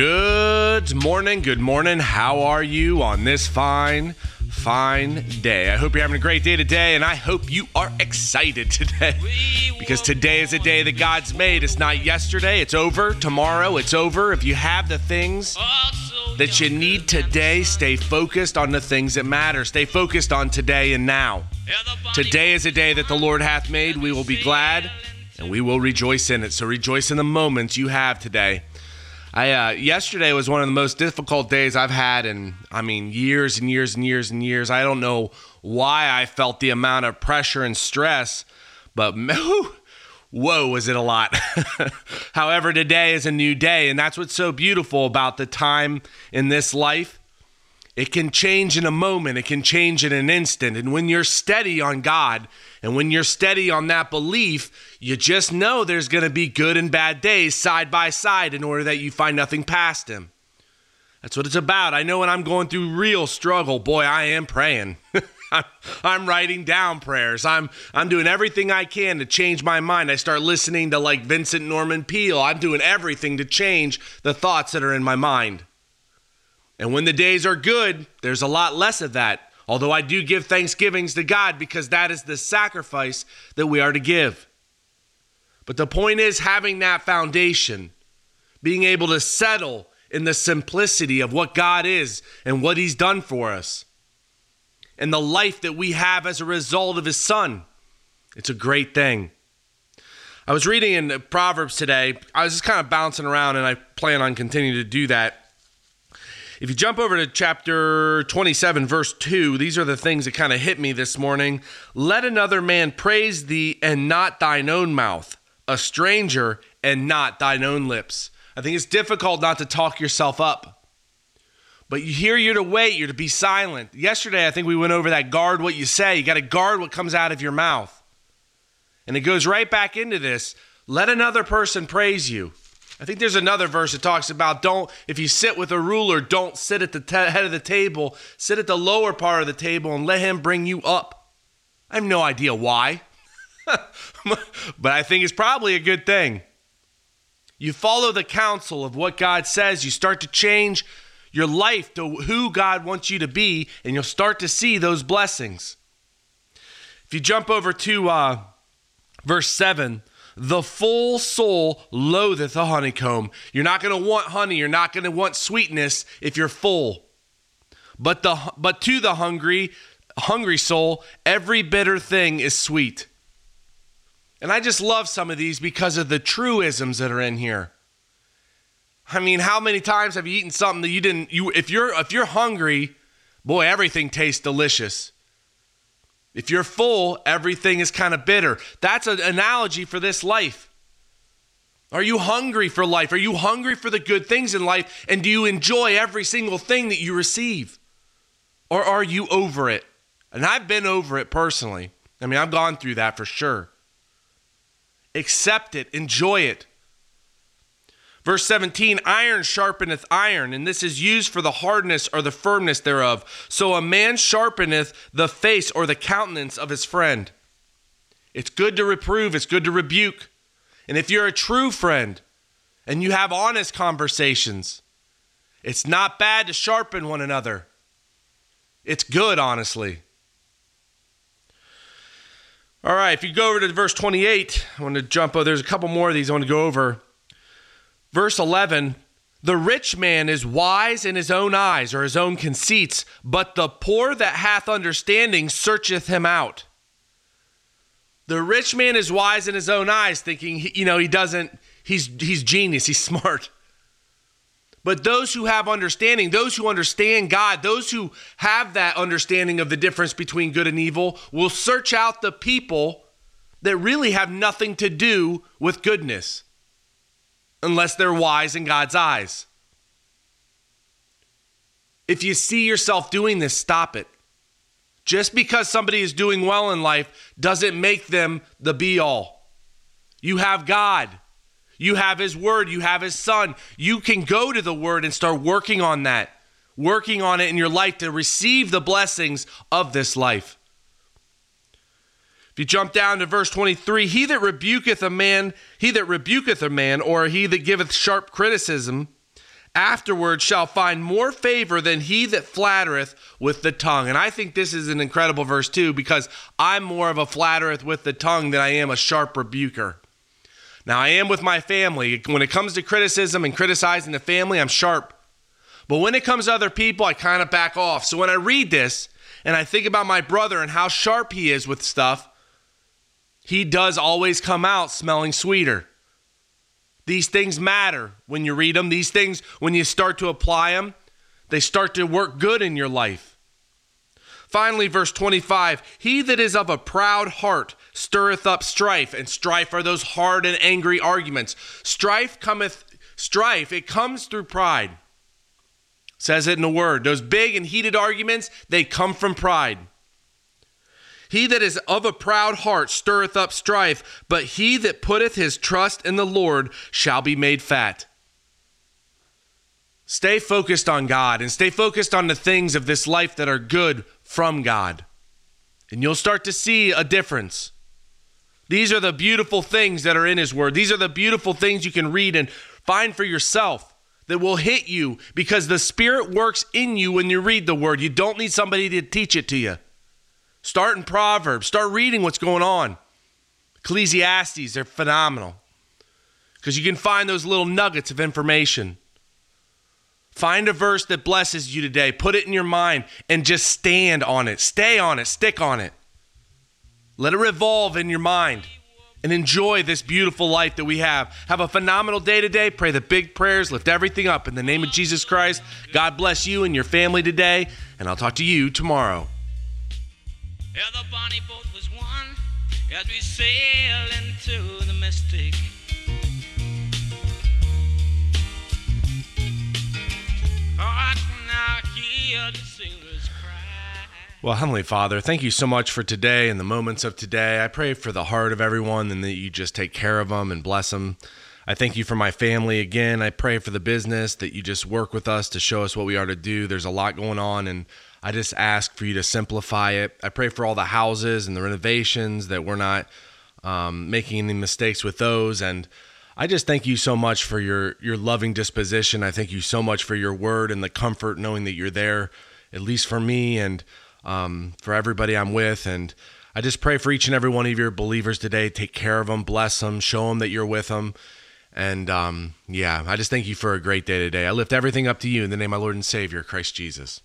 Good morning, good morning. How are you on this fine, fine day? I hope you're having a great day today, and I hope you are excited today because today is a day that God's made. It's not yesterday, it's over. Tomorrow, it's over. If you have the things that you need today, stay focused on the things that matter. Stay focused on today and now. Today is a day that the Lord hath made. We will be glad and we will rejoice in it. So rejoice in the moments you have today. I uh, yesterday was one of the most difficult days I've had in I mean years and years and years and years. I don't know why I felt the amount of pressure and stress, but whoa, was it a lot. However, today is a new day, and that's what's so beautiful about the time in this life. It can change in a moment, it can change in an instant. And when you're steady on God and when you're steady on that belief, you just know there's going to be good and bad days side by side in order that you find nothing past Him. That's what it's about. I know when I'm going through real struggle, boy, I am praying. I'm writing down prayers. I'm I'm doing everything I can to change my mind. I start listening to like Vincent Norman Peale. I'm doing everything to change the thoughts that are in my mind. And when the days are good, there's a lot less of that. Although I do give thanksgivings to God because that is the sacrifice that we are to give. But the point is having that foundation, being able to settle in the simplicity of what God is and what He's done for us, and the life that we have as a result of His Son. It's a great thing. I was reading in Proverbs today. I was just kind of bouncing around, and I plan on continuing to do that. If you jump over to chapter 27, verse 2, these are the things that kind of hit me this morning. Let another man praise thee and not thine own mouth, a stranger and not thine own lips. I think it's difficult not to talk yourself up. But here you're to wait, you're to be silent. Yesterday, I think we went over that guard what you say. You got to guard what comes out of your mouth. And it goes right back into this. Let another person praise you. I think there's another verse that talks about don't, if you sit with a ruler, don't sit at the te- head of the table, sit at the lower part of the table and let him bring you up. I have no idea why, but I think it's probably a good thing. You follow the counsel of what God says, you start to change your life to who God wants you to be, and you'll start to see those blessings. If you jump over to uh, verse 7, the full soul loatheth a honeycomb. You're not going to want honey. You're not going to want sweetness if you're full. But the but to the hungry, hungry soul, every bitter thing is sweet. And I just love some of these because of the truisms that are in here. I mean, how many times have you eaten something that you didn't you if you're if you're hungry, boy, everything tastes delicious. If you're full, everything is kind of bitter. That's an analogy for this life. Are you hungry for life? Are you hungry for the good things in life? And do you enjoy every single thing that you receive? Or are you over it? And I've been over it personally. I mean, I've gone through that for sure. Accept it, enjoy it. Verse 17 Iron sharpeneth iron, and this is used for the hardness or the firmness thereof. So a man sharpeneth the face or the countenance of his friend. It's good to reprove, it's good to rebuke. And if you're a true friend and you have honest conversations, it's not bad to sharpen one another. It's good, honestly. All right, if you go over to verse 28, I want to jump. Oh, there's a couple more of these I want to go over. Verse 11 The rich man is wise in his own eyes or his own conceits, but the poor that hath understanding searcheth him out. The rich man is wise in his own eyes, thinking, you know, he doesn't, he's, he's genius, he's smart. But those who have understanding, those who understand God, those who have that understanding of the difference between good and evil, will search out the people that really have nothing to do with goodness unless they're wise in God's eyes. If you see yourself doing this, stop it. Just because somebody is doing well in life doesn't make them the be all. You have God. You have His Word. You have His Son. You can go to the Word and start working on that, working on it in your life to receive the blessings of this life. You jump down to verse 23, he that rebuketh a man, he that rebuketh a man, or he that giveth sharp criticism, afterward shall find more favor than he that flattereth with the tongue. And I think this is an incredible verse too, because I'm more of a flattereth with the tongue than I am a sharp rebuker. Now, I am with my family. When it comes to criticism and criticizing the family, I'm sharp. But when it comes to other people, I kind of back off. So when I read this and I think about my brother and how sharp he is with stuff, he does always come out smelling sweeter. These things matter when you read them. These things, when you start to apply them, they start to work good in your life. Finally, verse 25 He that is of a proud heart stirreth up strife, and strife are those hard and angry arguments. Strife cometh, strife, it comes through pride. says it in the word. Those big and heated arguments, they come from pride. He that is of a proud heart stirreth up strife, but he that putteth his trust in the Lord shall be made fat. Stay focused on God and stay focused on the things of this life that are good from God. And you'll start to see a difference. These are the beautiful things that are in His Word. These are the beautiful things you can read and find for yourself that will hit you because the Spirit works in you when you read the Word. You don't need somebody to teach it to you. Start in Proverbs. Start reading what's going on. Ecclesiastes, they're phenomenal because you can find those little nuggets of information. Find a verse that blesses you today, put it in your mind, and just stand on it. Stay on it, stick on it. Let it revolve in your mind and enjoy this beautiful life that we have. Have a phenomenal day today. Pray the big prayers, lift everything up in the name of Jesus Christ. God bless you and your family today, and I'll talk to you tomorrow. Yeah, the bonnie boat was one as we sail into the mystic. Oh, well, Heavenly Father, thank you so much for today and the moments of today. I pray for the heart of everyone and that you just take care of them and bless them. I thank you for my family again. I pray for the business that you just work with us to show us what we are to do. There's a lot going on and I just ask for you to simplify it. I pray for all the houses and the renovations that we're not um, making any mistakes with those. And I just thank you so much for your your loving disposition. I thank you so much for your word and the comfort knowing that you're there, at least for me and um, for everybody I'm with. And I just pray for each and every one of your believers today. Take care of them, bless them, show them that you're with them. And um, yeah, I just thank you for a great day today. I lift everything up to you in the name of my Lord and Savior, Christ Jesus.